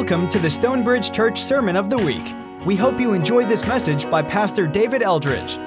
Welcome to the Stonebridge Church Sermon of the Week. We hope you enjoy this message by Pastor David Eldridge.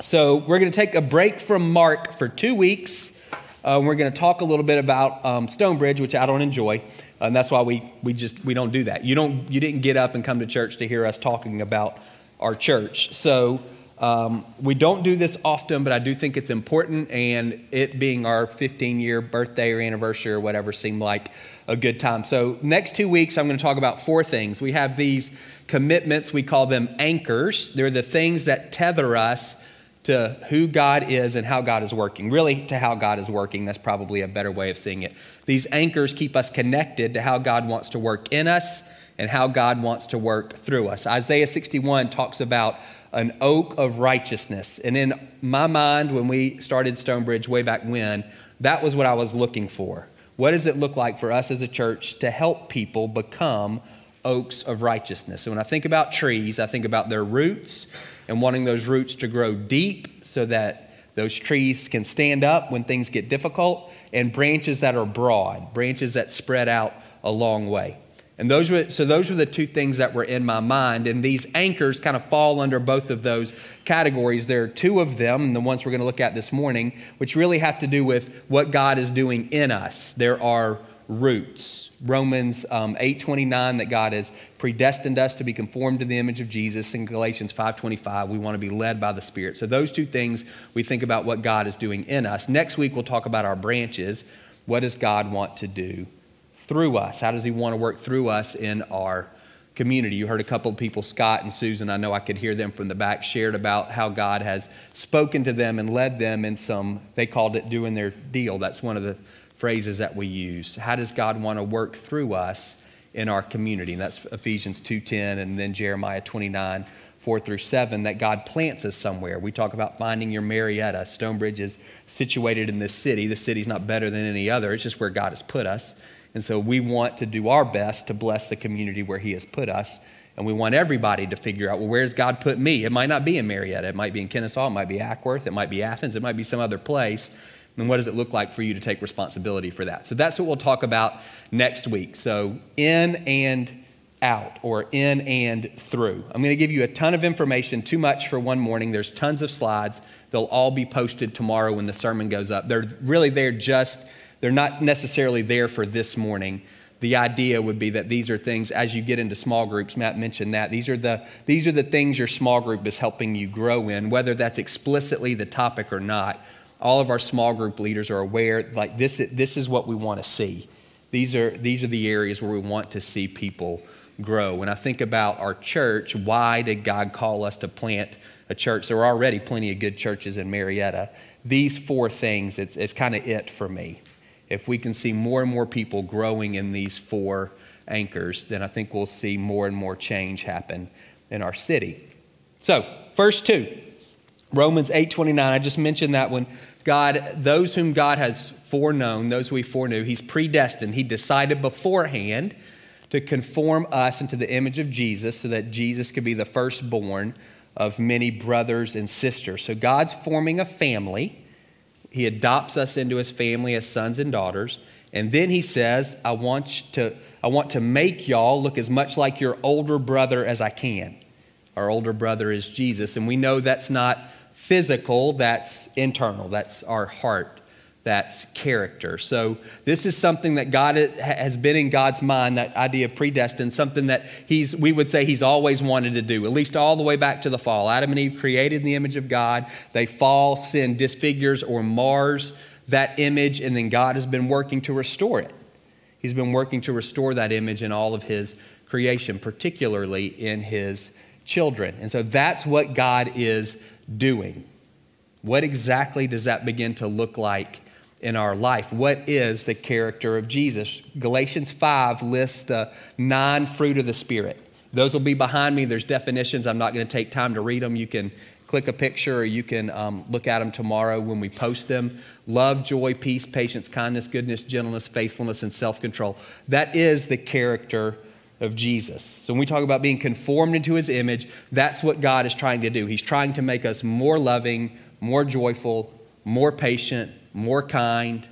So, we're going to take a break from Mark for two weeks. Uh, we're going to talk a little bit about um, Stonebridge, which I don't enjoy, and that's why we, we just we don't do that. You don't you didn't get up and come to church to hear us talking about our church. So um, we don't do this often, but I do think it's important, and it being our 15 year birthday or anniversary or whatever seemed like a good time. So, next two weeks, I'm going to talk about four things. We have these commitments, we call them anchors. They're the things that tether us to who God is and how God is working. Really, to how God is working. That's probably a better way of seeing it. These anchors keep us connected to how God wants to work in us and how God wants to work through us. Isaiah 61 talks about an oak of righteousness. And in my mind, when we started Stonebridge way back when, that was what I was looking for. What does it look like for us as a church to help people become oaks of righteousness? And when I think about trees, I think about their roots and wanting those roots to grow deep so that those trees can stand up when things get difficult, and branches that are broad, branches that spread out a long way. And those were, so those were the two things that were in my mind. And these anchors kind of fall under both of those categories. There are two of them, and the ones we're going to look at this morning, which really have to do with what God is doing in us. There are roots. Romans um, 8.29, that God has predestined us to be conformed to the image of Jesus. In Galatians 5.25, we want to be led by the Spirit. So those two things, we think about what God is doing in us. Next week, we'll talk about our branches. What does God want to do through us? How does He want to work through us in our community? You heard a couple of people, Scott and Susan, I know I could hear them from the back, shared about how God has spoken to them and led them in some, they called it doing their deal. That's one of the phrases that we use. How does God want to work through us in our community? And that's Ephesians 2.10 and then Jeremiah 29, 4 through 7, that God plants us somewhere. We talk about finding your Marietta. Stonebridge is situated in this city. The city's not better than any other. It's just where God has put us. And so we want to do our best to bless the community where He has put us. And we want everybody to figure out, well, where's God put me? It might not be in Marietta. It might be in Kennesaw. It might be Acworth. It might be Athens. It might be some other place. And what does it look like for you to take responsibility for that? So that's what we'll talk about next week. So in and out or in and through. I'm going to give you a ton of information, too much for one morning. There's tons of slides. They'll all be posted tomorrow when the sermon goes up. They're really there just they're not necessarily there for this morning. The idea would be that these are things as you get into small groups, Matt mentioned that. These are the, these are the things your small group is helping you grow in, whether that's explicitly the topic or not. All of our small group leaders are aware, like this, this is what we want to see. These are, these are the areas where we want to see people grow. When I think about our church, why did God call us to plant a church? There are already plenty of good churches in Marietta. These four things, it's, it's kind of it for me if we can see more and more people growing in these four anchors, then I think we'll see more and more change happen in our city. So, first two, Romans 8:29. I just mentioned that one. God, those whom God has foreknown, those we foreknew, He's predestined. He decided beforehand to conform us into the image of Jesus so that Jesus could be the firstborn of many brothers and sisters. So God's forming a family he adopts us into his family as sons and daughters. And then he says, I want to, I want to make y'all look as much like your older brother as I can. Our older brother is Jesus. And we know that's not physical, that's internal, that's our heart that's character. So, this is something that God has been in God's mind, that idea of predestined, something that he's, we would say he's always wanted to do, at least all the way back to the fall. Adam and Eve created in the image of God. They fall, sin disfigures or mars that image, and then God has been working to restore it. He's been working to restore that image in all of his creation, particularly in his children. And so that's what God is doing. What exactly does that begin to look like in our life. What is the character of Jesus? Galatians 5 lists the nine fruit of the Spirit. Those will be behind me. There's definitions. I'm not going to take time to read them. You can click a picture or you can um, look at them tomorrow when we post them. Love, joy, peace, patience, kindness, goodness, gentleness, faithfulness, and self control. That is the character of Jesus. So when we talk about being conformed into his image, that's what God is trying to do. He's trying to make us more loving, more joyful, more patient, more kind,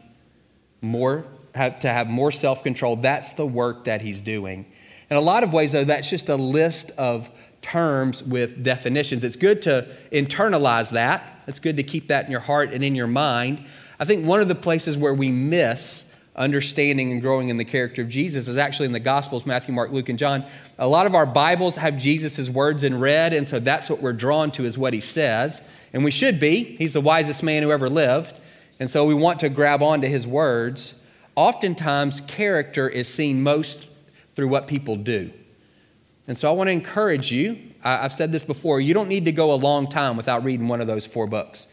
more have, to have more self control. That's the work that he's doing. In a lot of ways, though, that's just a list of terms with definitions. It's good to internalize that. It's good to keep that in your heart and in your mind. I think one of the places where we miss understanding and growing in the character of Jesus is actually in the Gospels Matthew, Mark, Luke, and John. A lot of our Bibles have Jesus' words in red, and so that's what we're drawn to, is what he says. And we should be. He's the wisest man who ever lived. And so we want to grab onto his words. Oftentimes, character is seen most through what people do. And so I want to encourage you. I've said this before you don't need to go a long time without reading one of those four books.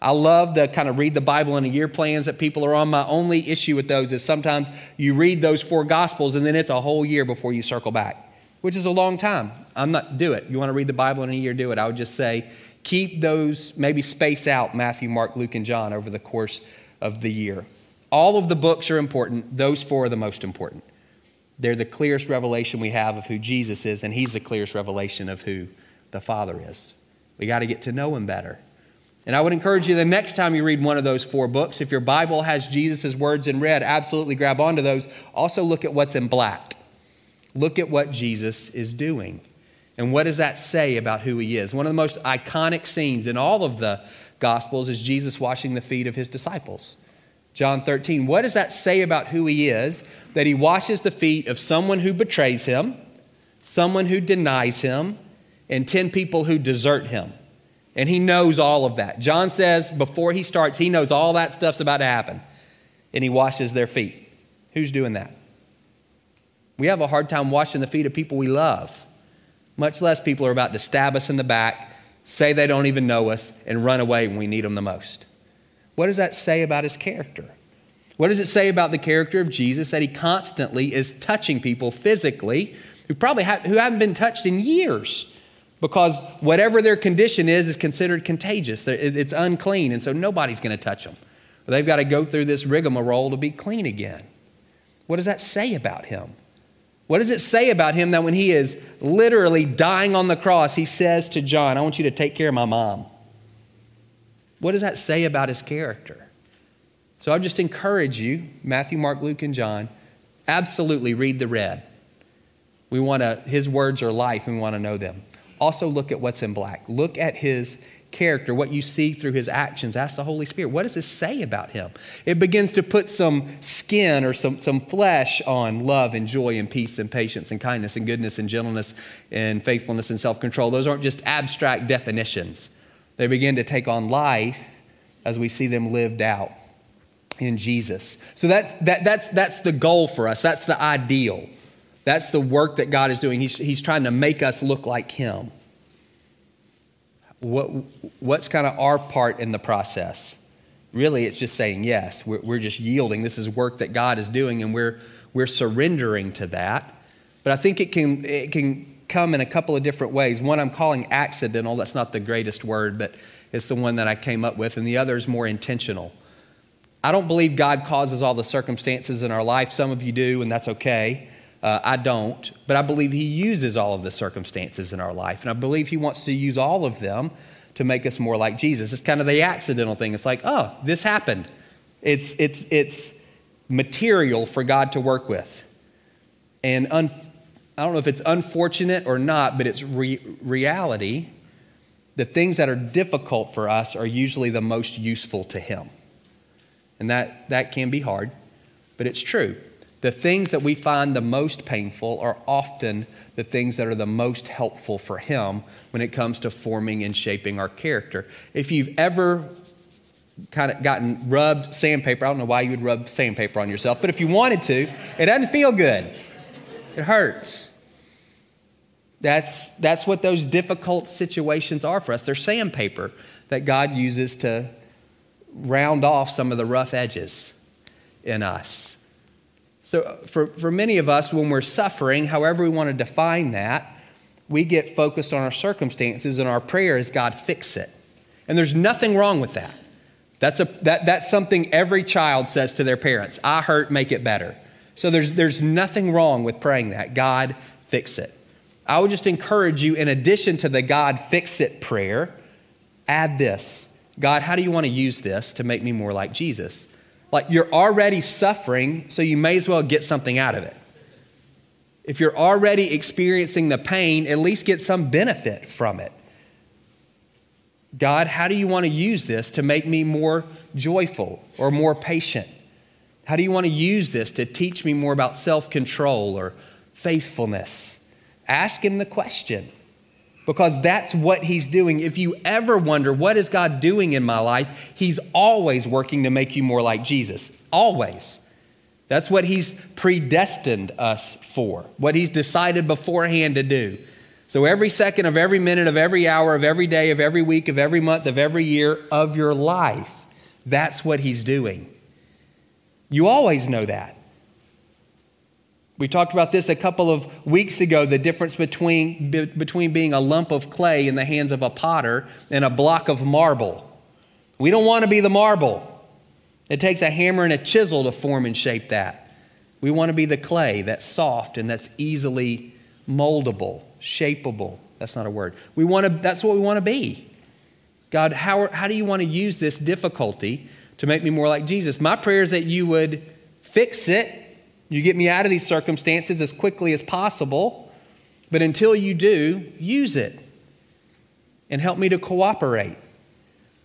I love the kind of read the Bible in a year plans that people are on. My only issue with those is sometimes you read those four gospels and then it's a whole year before you circle back, which is a long time. I'm not do it. You want to read the Bible in a year, do it. I would just say keep those maybe space out Matthew, Mark, Luke and John over the course of the year. All of the books are important. Those four are the most important. They're the clearest revelation we have of who Jesus is, and He's the clearest revelation of who the Father is. We got to get to know Him better. And I would encourage you the next time you read one of those four books, if your Bible has Jesus' words in red, absolutely grab onto those. Also, look at what's in black. Look at what Jesus is doing. And what does that say about who he is? One of the most iconic scenes in all of the Gospels is Jesus washing the feet of his disciples. John 13. What does that say about who he is? That he washes the feet of someone who betrays him, someone who denies him, and 10 people who desert him. And he knows all of that. John says before he starts, he knows all that stuff's about to happen. And he washes their feet. Who's doing that? We have a hard time washing the feet of people we love, much less people are about to stab us in the back, say they don't even know us, and run away when we need them the most. What does that say about his character? What does it say about the character of Jesus that he constantly is touching people physically who probably have, who haven't been touched in years? Because whatever their condition is is considered contagious. It's unclean, and so nobody's going to touch them. They've got to go through this rigmarole to be clean again. What does that say about him? What does it say about him that when he is literally dying on the cross, he says to John, I want you to take care of my mom? What does that say about his character? So I just encourage you, Matthew, Mark, Luke, and John, absolutely read the red. We want to, his words are life, and we want to know them. Also, look at what's in black. Look at his character, what you see through his actions. Ask the Holy Spirit, what does this say about him? It begins to put some skin or some, some flesh on love and joy and peace and patience and kindness and goodness and gentleness and faithfulness and self control. Those aren't just abstract definitions, they begin to take on life as we see them lived out in Jesus. So that, that, that's, that's the goal for us, that's the ideal. That's the work that God is doing. He's, he's trying to make us look like Him. What, what's kind of our part in the process? Really, it's just saying yes. We're, we're just yielding. This is work that God is doing, and we're, we're surrendering to that. But I think it can, it can come in a couple of different ways. One I'm calling accidental. That's not the greatest word, but it's the one that I came up with. And the other is more intentional. I don't believe God causes all the circumstances in our life. Some of you do, and that's okay. Uh, I don't, but I believe He uses all of the circumstances in our life. And I believe He wants to use all of them to make us more like Jesus. It's kind of the accidental thing. It's like, oh, this happened. It's, it's, it's material for God to work with. And un, I don't know if it's unfortunate or not, but it's re- reality. The things that are difficult for us are usually the most useful to Him. And that, that can be hard, but it's true the things that we find the most painful are often the things that are the most helpful for Him when it comes to forming and shaping our character. If you've ever kind of gotten rubbed sandpaper, I don't know why you would rub sandpaper on yourself, but if you wanted to, it doesn't feel good. It hurts. That's, that's what those difficult situations are for us. They're sandpaper that God uses to round off some of the rough edges in us. So, uh, for, for many of us, when we're suffering, however we want to define that, we get focused on our circumstances, and our prayer is, God, fix it. And there's nothing wrong with that. That's, a, that, that's something every child says to their parents I hurt, make it better. So, there's, there's nothing wrong with praying that. God, fix it. I would just encourage you, in addition to the God, fix it prayer, add this God, how do you want to use this to make me more like Jesus? Like you're already suffering, so you may as well get something out of it. If you're already experiencing the pain, at least get some benefit from it. God, how do you want to use this to make me more joyful or more patient? How do you want to use this to teach me more about self control or faithfulness? Ask Him the question because that's what He's doing. If you ever wonder, what is God doing in my life? He's always working to make you more like Jesus. Always. That's what He's predestined us for, what He's decided beforehand to do. So every second of every minute of every hour of every day of every week of every month of every year of your life, that's what he's doing. You always know that. We talked about this a couple of weeks ago the difference between, be, between being a lump of clay in the hands of a potter and a block of marble. We don't want to be the marble. It takes a hammer and a chisel to form and shape that. We want to be the clay that's soft and that's easily moldable shapeable. That's not a word. We want to, that's what we want to be. God, how, how do you want to use this difficulty to make me more like Jesus? My prayer is that you would fix it. You get me out of these circumstances as quickly as possible. But until you do, use it and help me to cooperate.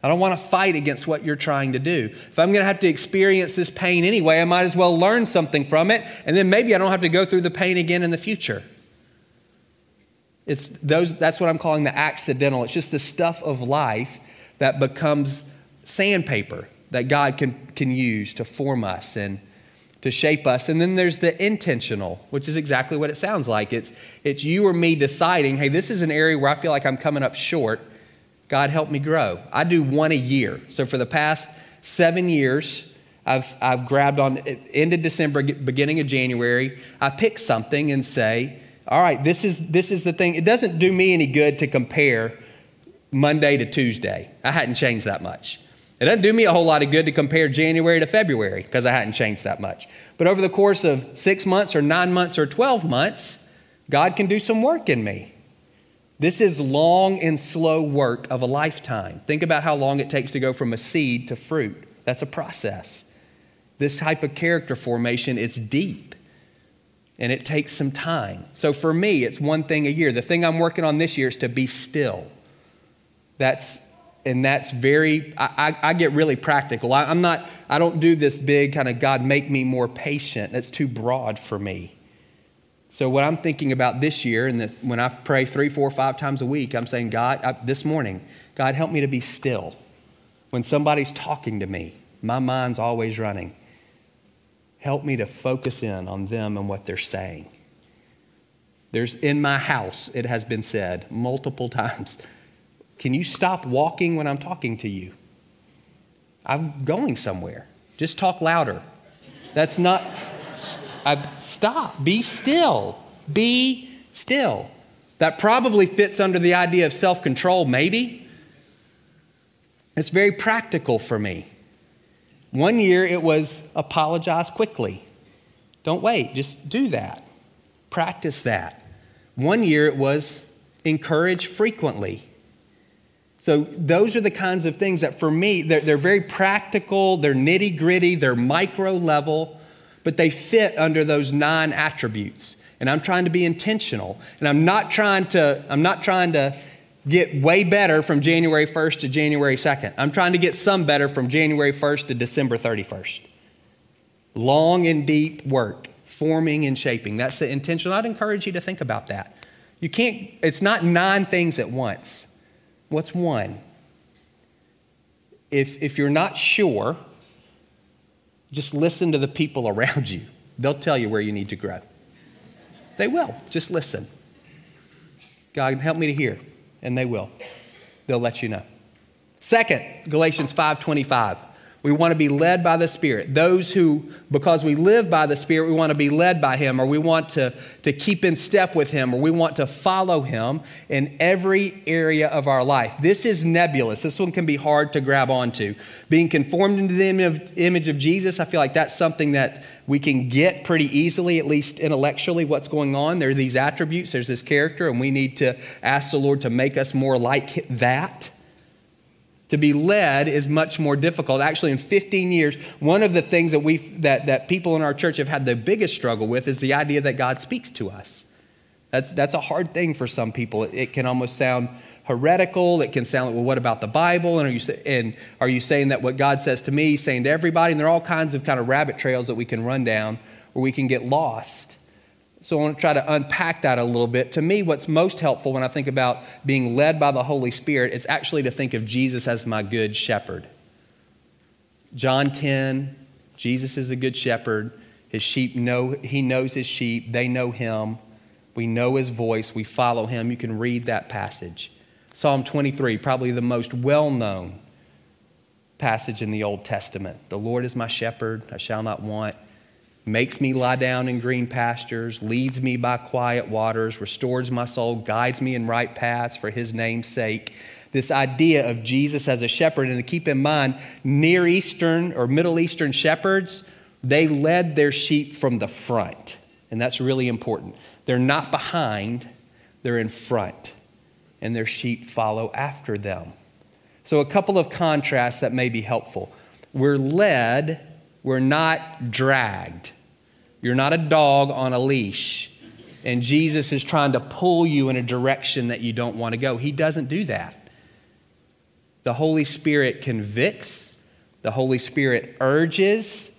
I don't want to fight against what you're trying to do. If I'm going to have to experience this pain anyway, I might as well learn something from it, and then maybe I don't have to go through the pain again in the future. It's those, that's what I'm calling the accidental. It's just the stuff of life that becomes sandpaper that God can, can use to form us and to shape us. And then there's the intentional, which is exactly what it sounds like. It's, it's you or me deciding, hey, this is an area where I feel like I'm coming up short. God, help me grow. I do one a year. So for the past seven years, I've, I've grabbed on end of December, beginning of January, I pick something and say, all right, this is, this is the thing. It doesn't do me any good to compare Monday to Tuesday. I hadn't changed that much. It doesn't do me a whole lot of good to compare January to February because I hadn't changed that much. But over the course of six months or nine months or 12 months, God can do some work in me. This is long and slow work of a lifetime. Think about how long it takes to go from a seed to fruit. That's a process. This type of character formation, it's deep and it takes some time. So for me, it's one thing a year. The thing I'm working on this year is to be still. That's and that's very I, I, I get really practical. I, I'm not I don't do this big kind of God make me more patient. That's too broad for me. So what I'm thinking about this year, and the, when I pray three, four, five times a week, I'm saying, God, I, this morning, God, help me to be still. When somebody's talking to me, my mind's always running. Help me to focus in on them and what they're saying. There's in my house, it has been said multiple times. Can you stop walking when I'm talking to you? I'm going somewhere. Just talk louder. That's not, I, stop. Be still. Be still. That probably fits under the idea of self control, maybe. It's very practical for me. One year it was apologize quickly. Don't wait, just do that. Practice that. One year it was encourage frequently. So, those are the kinds of things that for me, they're, they're very practical, they're nitty gritty, they're micro level, but they fit under those nine attributes. And I'm trying to be intentional. And I'm not trying to, I'm not trying to get way better from January 1st to January 2nd. I'm trying to get some better from January 1st to December 31st. Long and deep work, forming and shaping. That's the intention. I'd encourage you to think about that. You can't, it's not nine things at once. What's one? If, if you're not sure, just listen to the people around you. They'll tell you where you need to grow. They will. Just listen. God, help me to hear and they will. They'll let you know. Second, Galatians 5:25. We want to be led by the Spirit. Those who, because we live by the Spirit, we want to be led by Him, or we want to, to keep in step with Him, or we want to follow Him in every area of our life. This is nebulous. This one can be hard to grab onto. Being conformed into the image of Jesus, I feel like that's something that we can get pretty easily, at least intellectually, what's going on. There are these attributes, there's this character, and we need to ask the Lord to make us more like that To be led is much more difficult. Actually, in 15 years, one of the things that, we that, that people in our church have had the biggest struggle with is the idea that God speaks to us. That's, that's a hard thing for some people. It, it can almost sound heretical. It can sound like, well, what about the Bible? And are, you, and are you saying that what God says to me, saying to everybody? And there are all kinds of kind of rabbit trails that we can run down where we can get lost. So I want to try to unpack that a little bit. To me, what's most helpful when I think about being led by the Holy Spirit is actually to think of Jesus as my good shepherd. John 10, Jesus is a good shepherd. His sheep know, he knows his sheep, they know him. We know his voice, we follow him. You can read that passage. Psalm 23, probably the most well known passage in the Old Testament. The Lord is my shepherd, I shall not want makes me lie down in green pastures, leads me by quiet waters, restores my soul, guides me in right paths for his name's sake. This idea of Jesus as a shepherd, and to keep in mind, Near Eastern or Middle Eastern shepherds, they led their sheep from the front. And that's really important. They're not behind, they're in front. And their sheep follow after them. So, a couple of contrasts that may be helpful. We're led we're not dragged. You're not a dog on a leash, and Jesus is trying to pull you in a direction that you don't want to go. He doesn't do that. The Holy Spirit convicts, the Holy Spirit urges,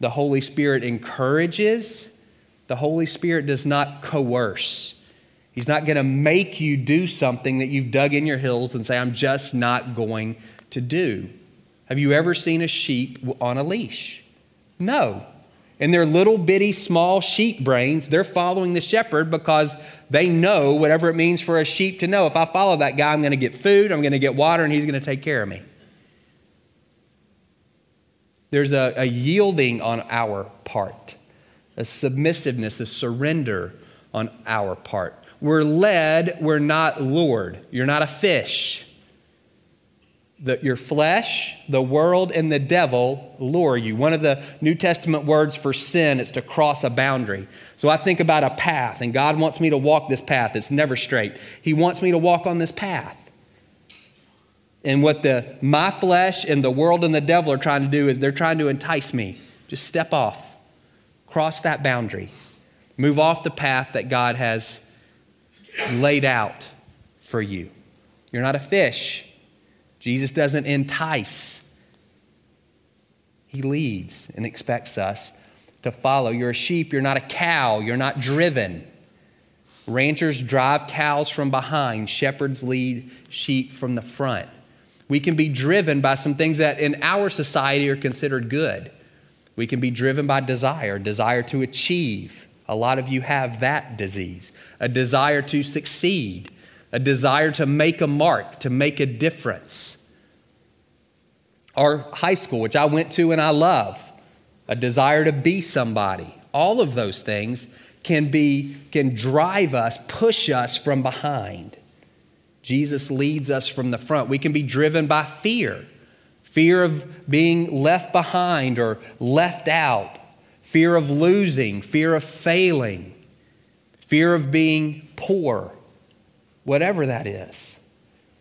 the Holy Spirit encourages. The Holy Spirit does not coerce. He's not going to make you do something that you've dug in your heels and say, I'm just not going to do. Have you ever seen a sheep on a leash? No. In their little bitty small sheep brains, they're following the shepherd because they know whatever it means for a sheep to know. If I follow that guy, I'm going to get food, I'm going to get water, and he's going to take care of me. There's a, a yielding on our part, a submissiveness, a surrender on our part. We're led, we're not lured. You're not a fish that your flesh, the world, and the devil lure you. One of the New Testament words for sin is to cross a boundary. So I think about a path, and God wants me to walk this path. It's never straight. He wants me to walk on this path. And what the my flesh and the world and the devil are trying to do is they're trying to entice me. Just step off. Cross that boundary. Move off the path that God has laid out for you. You're not a fish. Jesus doesn't entice, He leads and expects us to follow. You're a sheep, you're not a cow, you're not driven. Ranchers drive cows from behind, shepherds lead sheep from the front. We can be driven by some things that in our society are considered good. We can be driven by desire, desire to achieve. A lot of you have that disease, a desire to succeed, a desire to make a mark, to make a difference. Our high school, which I went to and I love, a desire to be somebody. All of those things can be can drive us, push us from behind. Jesus leads us from the front. We can be driven by fear. Fear of being left behind or left out, fear of losing, fear of failing, fear of being poor, whatever that is.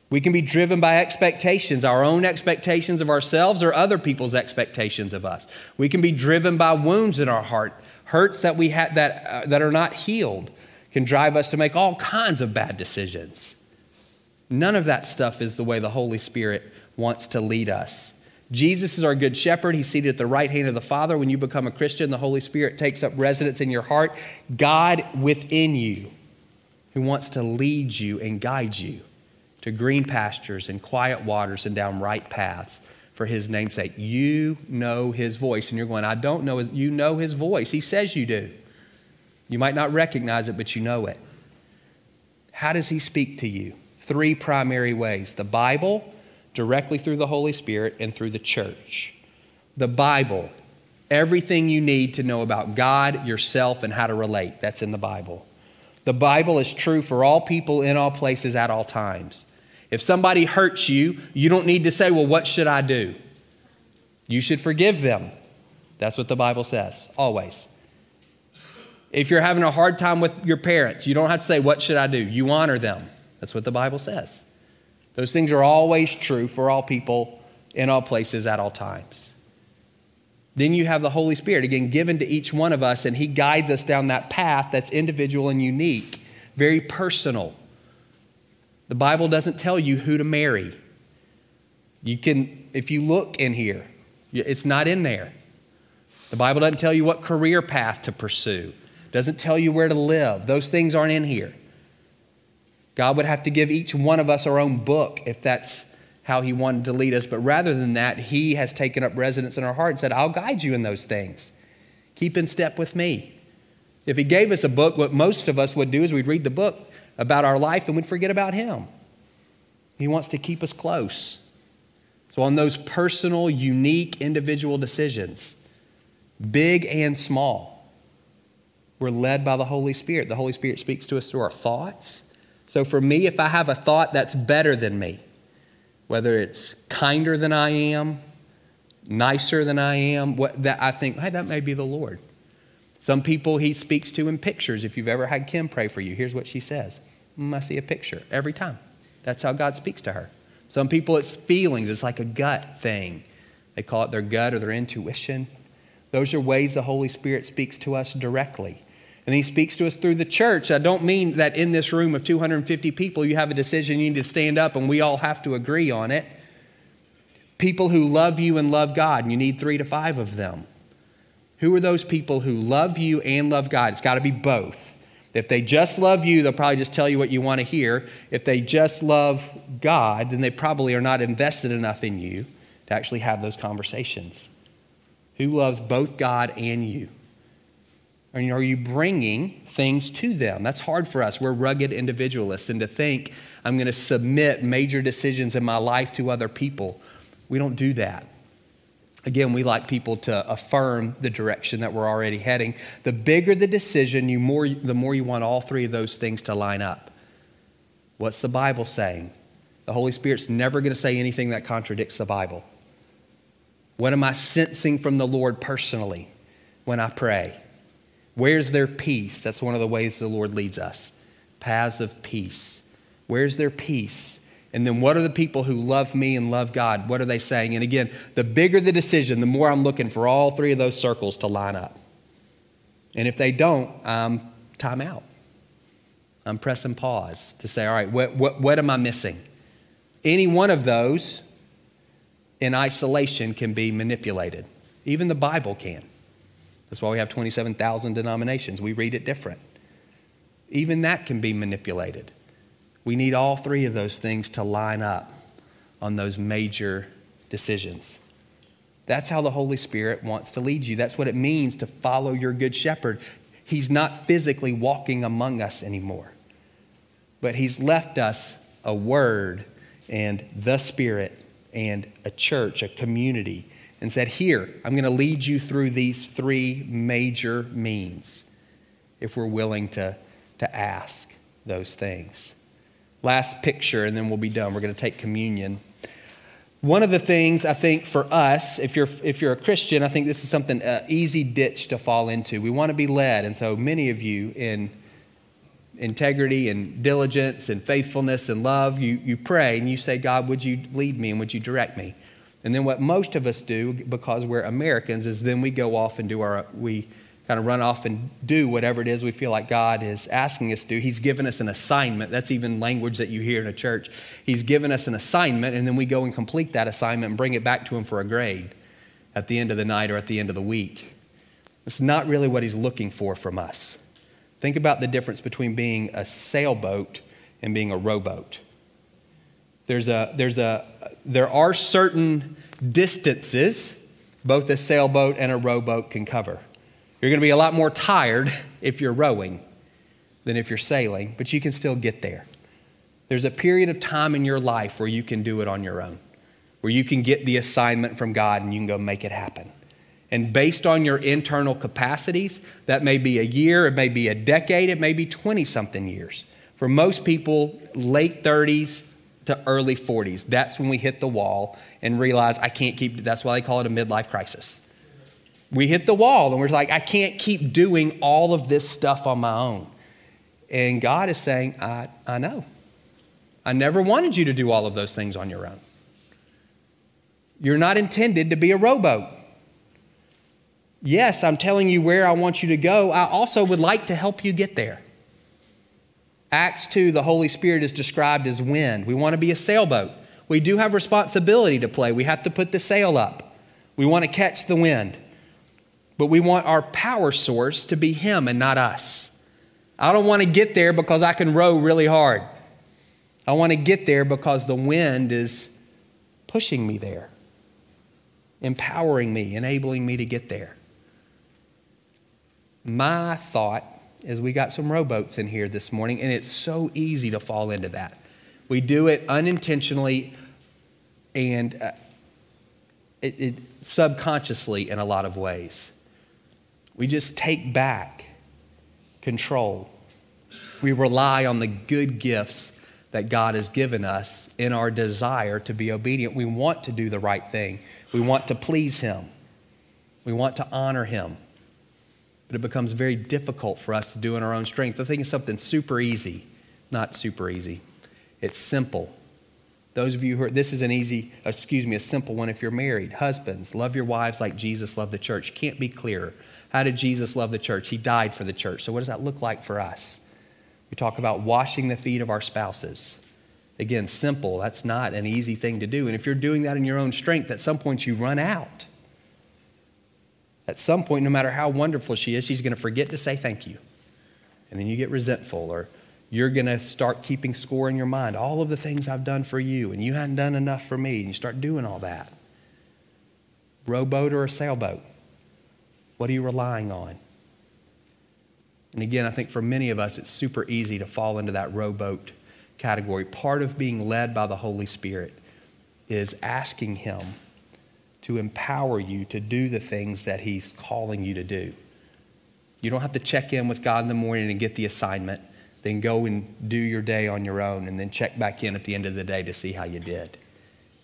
We can be driven by expectations, our own expectations of ourselves or other people's expectations of us. We can be driven by wounds in our heart, hurts that we have that, uh, that are not healed can drive us to make all kinds of bad decisions. None of that stuff is the way the Holy Spirit wants to lead us. Jesus is our good shepherd. He's seated at the right hand of the Father. When you become a Christian, the Holy Spirit takes up residence in your heart. God within you, who wants to lead you and guide you to green pastures and quiet waters and down right paths for his namesake. You know his voice. And you're going, I don't know. You know his voice. He says you do. You might not recognize it, but you know it. How does he speak to you? Three primary ways the Bible, directly through the Holy Spirit, and through the church. The Bible, everything you need to know about God, yourself, and how to relate. That's in the Bible. The Bible is true for all people in all places at all times. If somebody hurts you, you don't need to say, Well, what should I do? You should forgive them. That's what the Bible says, always. If you're having a hard time with your parents, you don't have to say, What should I do? You honor them. That's what the Bible says. Those things are always true for all people in all places at all times. Then you have the Holy Spirit, again, given to each one of us, and He guides us down that path that's individual and unique, very personal. The Bible doesn't tell you who to marry. You can, if you look in here, it's not in there. The Bible doesn't tell you what career path to pursue, doesn't tell you where to live. Those things aren't in here. God would have to give each one of us our own book if that's how He wanted to lead us. But rather than that, He has taken up residence in our heart and said, I'll guide you in those things. Keep in step with me. If He gave us a book, what most of us would do is we'd read the book about our life and we'd forget about Him. He wants to keep us close. So, on those personal, unique, individual decisions, big and small, we're led by the Holy Spirit. The Holy Spirit speaks to us through our thoughts. So, for me, if I have a thought that's better than me, whether it's kinder than I am, nicer than I am, what, that I think, hey, that may be the Lord. Some people he speaks to in pictures. If you've ever had Kim pray for you, here's what she says mm, I see a picture every time. That's how God speaks to her. Some people, it's feelings, it's like a gut thing. They call it their gut or their intuition. Those are ways the Holy Spirit speaks to us directly. And he speaks to us through the church. I don't mean that in this room of 250 people, you have a decision you need to stand up and we all have to agree on it. People who love you and love God, and you need three to five of them. Who are those people who love you and love God? It's got to be both. If they just love you, they'll probably just tell you what you want to hear. If they just love God, then they probably are not invested enough in you to actually have those conversations. Who loves both God and you? Or are you bringing things to them? That's hard for us. We're rugged individualists. And to think I'm going to submit major decisions in my life to other people, we don't do that. Again, we like people to affirm the direction that we're already heading. The bigger the decision, you more, the more you want all three of those things to line up. What's the Bible saying? The Holy Spirit's never going to say anything that contradicts the Bible. What am I sensing from the Lord personally when I pray? Where's there peace? That's one of the ways the Lord leads us paths of peace. Where's there peace? And then what are the people who love me and love God? What are they saying? And again, the bigger the decision, the more I'm looking for all three of those circles to line up. And if they don't, I'm time out. I'm pressing pause to say, all right, what, what, what am I missing? Any one of those in isolation can be manipulated. Even the Bible can. That's why we have 27,000 denominations. We read it different. Even that can be manipulated. We need all three of those things to line up on those major decisions. That's how the Holy Spirit wants to lead you. That's what it means to follow your good shepherd. He's not physically walking among us anymore, but He's left us a word and the Spirit and a church, a community, and said, Here, I'm going to lead you through these three major means if we're willing to, to ask those things. Last picture, and then we'll be done. We're going to take communion. One of the things I think for us, if you're, if you're a Christian, I think this is something uh, easy ditch to fall into. We want to be led. And so many of you in integrity and diligence and faithfulness and love, you, you pray and you say, God, would you lead me and would you direct me? And then what most of us do, because we're Americans, is then we go off and do our, we kind of run off and do whatever it is we feel like God is asking us to do. He's given us an assignment. That's even language that you hear in a church. He's given us an assignment, and then we go and complete that assignment and bring it back to Him for a grade at the end of the night or at the end of the week. It's not really what He's looking for from us. Think about the difference between being a sailboat and being a rowboat. There's a, there's a, there are certain distances both a sailboat and a rowboat can cover. You're going to be a lot more tired if you're rowing than if you're sailing, but you can still get there. There's a period of time in your life where you can do it on your own, where you can get the assignment from God and you can go make it happen. And based on your internal capacities, that may be a year, it may be a decade, it may be 20 something years. For most people, late 30s to early 40s, that's when we hit the wall and realize I can't keep, that's why they call it a midlife crisis we hit the wall and we're like, I can't keep doing all of this stuff on my own. And God is saying, I, I know. I never wanted you to do all of those things on your own. You're not intended to be a rowboat. Yes, I'm telling you where I want you to go. I also would like to help you get there. Acts 2, the Holy Spirit is described as wind. We want to be a sailboat. We do have responsibility to play. We have to put the sail up. We want to catch the wind. But we want our power source to be Him and not us. I don't want to get there because I can row really hard. I want to get there because the wind is pushing me there, empowering me, enabling me to get there. My thought is we got some rowboats in here this morning, and it's so easy to fall into that. We do it unintentionally and uh, it, it, subconsciously in a lot of ways. We just take back control. We rely on the good gifts that God has given us in our desire to be obedient. We want to do the right thing, we want to please Him, we want to honor Him. But it becomes very difficult for us to do in our own strength. I think it's something super easy, not super easy. It's simple. Those of you who are, this is an easy, excuse me, a simple one if you're married. Husbands, love your wives like Jesus loved the church. Can't be clearer. How did Jesus love the church? He died for the church. So, what does that look like for us? We talk about washing the feet of our spouses. Again, simple. That's not an easy thing to do. And if you're doing that in your own strength, at some point you run out. At some point, no matter how wonderful she is, she's going to forget to say thank you. And then you get resentful, or you're going to start keeping score in your mind. All of the things I've done for you, and you hadn't done enough for me, and you start doing all that. Rowboat or a sailboat? What are you relying on? And again, I think for many of us, it's super easy to fall into that rowboat category. Part of being led by the Holy Spirit is asking Him to empower you to do the things that He's calling you to do. You don't have to check in with God in the morning and get the assignment, then go and do your day on your own, and then check back in at the end of the day to see how you did.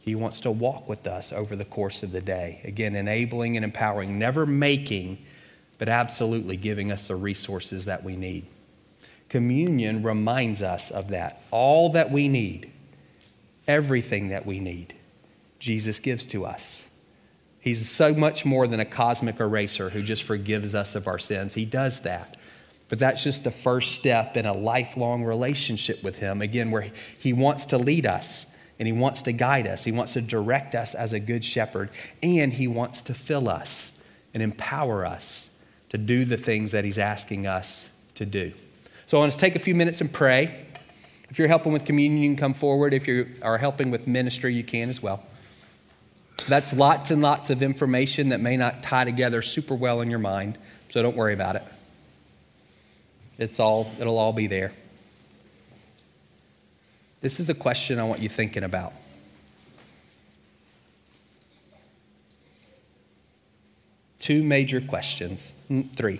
He wants to walk with us over the course of the day. Again, enabling and empowering, never making, but absolutely giving us the resources that we need. Communion reminds us of that. All that we need, everything that we need, Jesus gives to us. He's so much more than a cosmic eraser who just forgives us of our sins. He does that. But that's just the first step in a lifelong relationship with Him, again, where He wants to lead us and He wants to guide us. He wants to direct us as a good shepherd, and He wants to fill us and empower us to do the things that He's asking us to do. So I want to take a few minutes and pray. If you're helping with communion, you can come forward. If you are helping with ministry, you can as well. That's lots and lots of information that may not tie together super well in your mind, so don't worry about it. It's all, it'll all be there. This is a question I want you thinking about. Two major questions, mm, three.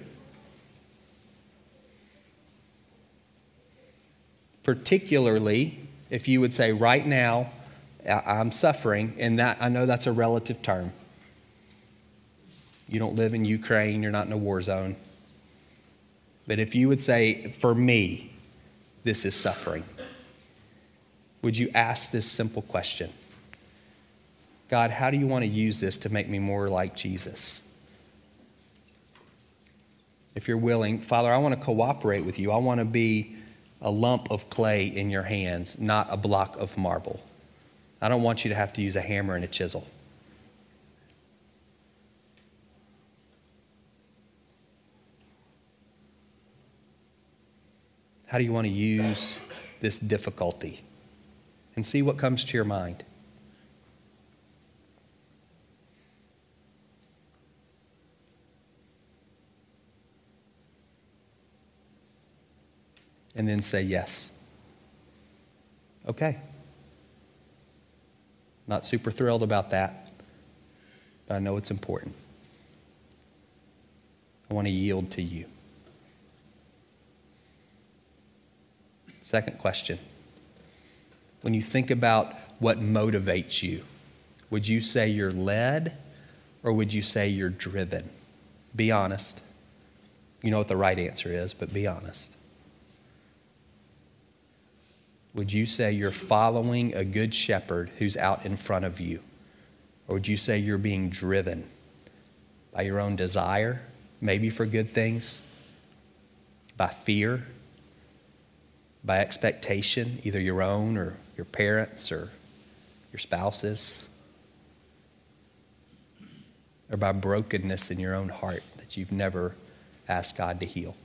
Particularly if you would say, right now, I'm suffering, and that I know that's a relative term. You don't live in Ukraine, you're not in a war zone. But if you would say, for me, this is suffering, would you ask this simple question God, how do you want to use this to make me more like Jesus? If you're willing, Father, I want to cooperate with you. I want to be a lump of clay in your hands, not a block of marble. I don't want you to have to use a hammer and a chisel. How do you want to use this difficulty? And see what comes to your mind. And then say yes. Okay. Not super thrilled about that, but I know it's important. I want to yield to you. Second question. When you think about what motivates you, would you say you're led or would you say you're driven? Be honest. You know what the right answer is, but be honest. Would you say you're following a good shepherd who's out in front of you? Or would you say you're being driven by your own desire, maybe for good things, by fear, by expectation, either your own or your parents or your spouses, or by brokenness in your own heart that you've never asked God to heal?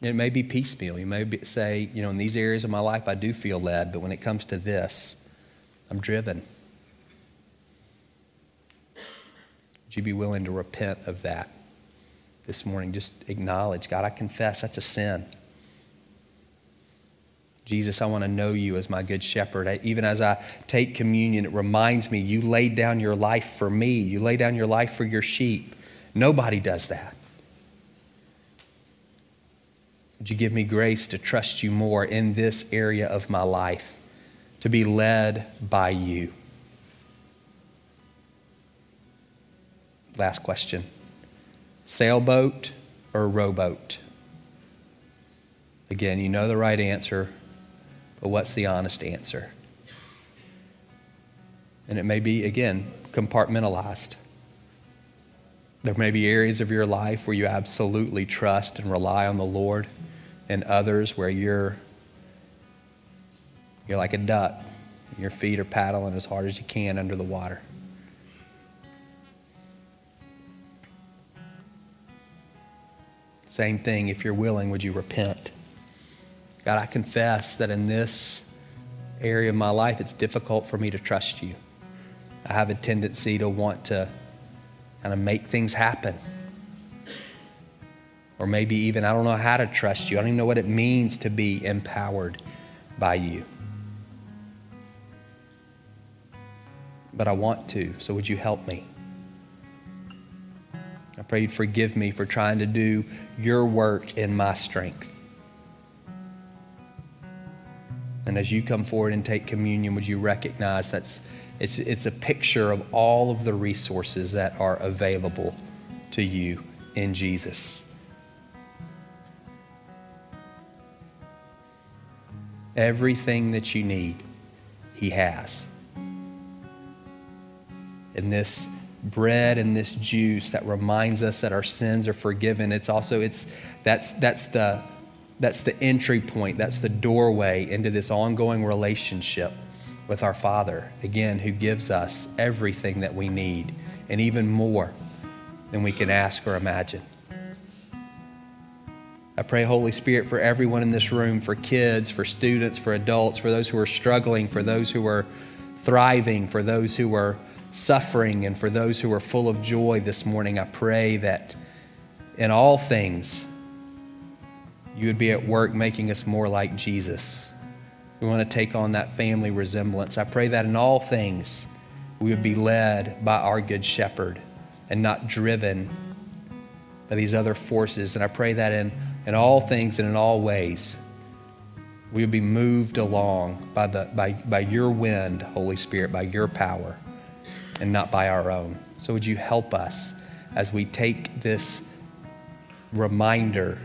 It may be piecemeal. You may be, say, you know, in these areas of my life, I do feel led, but when it comes to this, I'm driven. Would you be willing to repent of that this morning? Just acknowledge, God, I confess that's a sin. Jesus, I want to know you as my good shepherd. I, even as I take communion, it reminds me you laid down your life for me. You laid down your life for your sheep. Nobody does that. Would you give me grace to trust you more in this area of my life, to be led by you? Last question sailboat or rowboat? Again, you know the right answer, but what's the honest answer? And it may be, again, compartmentalized. There may be areas of your life where you absolutely trust and rely on the Lord and others where you're you're like a duck. Your feet are paddling as hard as you can under the water. Same thing, if you're willing, would you repent? God, I confess that in this area of my life, it's difficult for me to trust you. I have a tendency to want to kind of make things happen or maybe even I don't know how to trust you. I don't even know what it means to be empowered by you. But I want to, so would you help me? I pray you'd forgive me for trying to do your work in my strength. And as you come forward and take communion, would you recognize that's it's, it's a picture of all of the resources that are available to you in Jesus. Everything that you need, He has. And this bread and this juice that reminds us that our sins are forgiven, it's also, it's, that's, that's the, that's the entry point, that's the doorway into this ongoing relationship with our Father, again, who gives us everything that we need and even more than we can ask or imagine. I pray, Holy Spirit, for everyone in this room, for kids, for students, for adults, for those who are struggling, for those who are thriving, for those who are suffering, and for those who are full of joy this morning. I pray that in all things, you would be at work making us more like Jesus. We want to take on that family resemblance. I pray that in all things, we would be led by our good shepherd and not driven by these other forces. And I pray that in in all things and in all ways, we will be moved along by, the, by, by your wind, Holy Spirit, by your power, and not by our own. So, would you help us as we take this reminder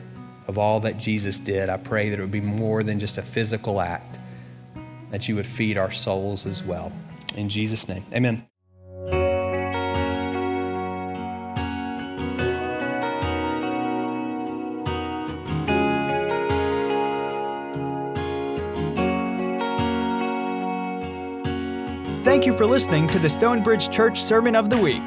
of all that Jesus did? I pray that it would be more than just a physical act, that you would feed our souls as well. In Jesus' name, amen. For listening to the Stonebridge Church Sermon of the Week.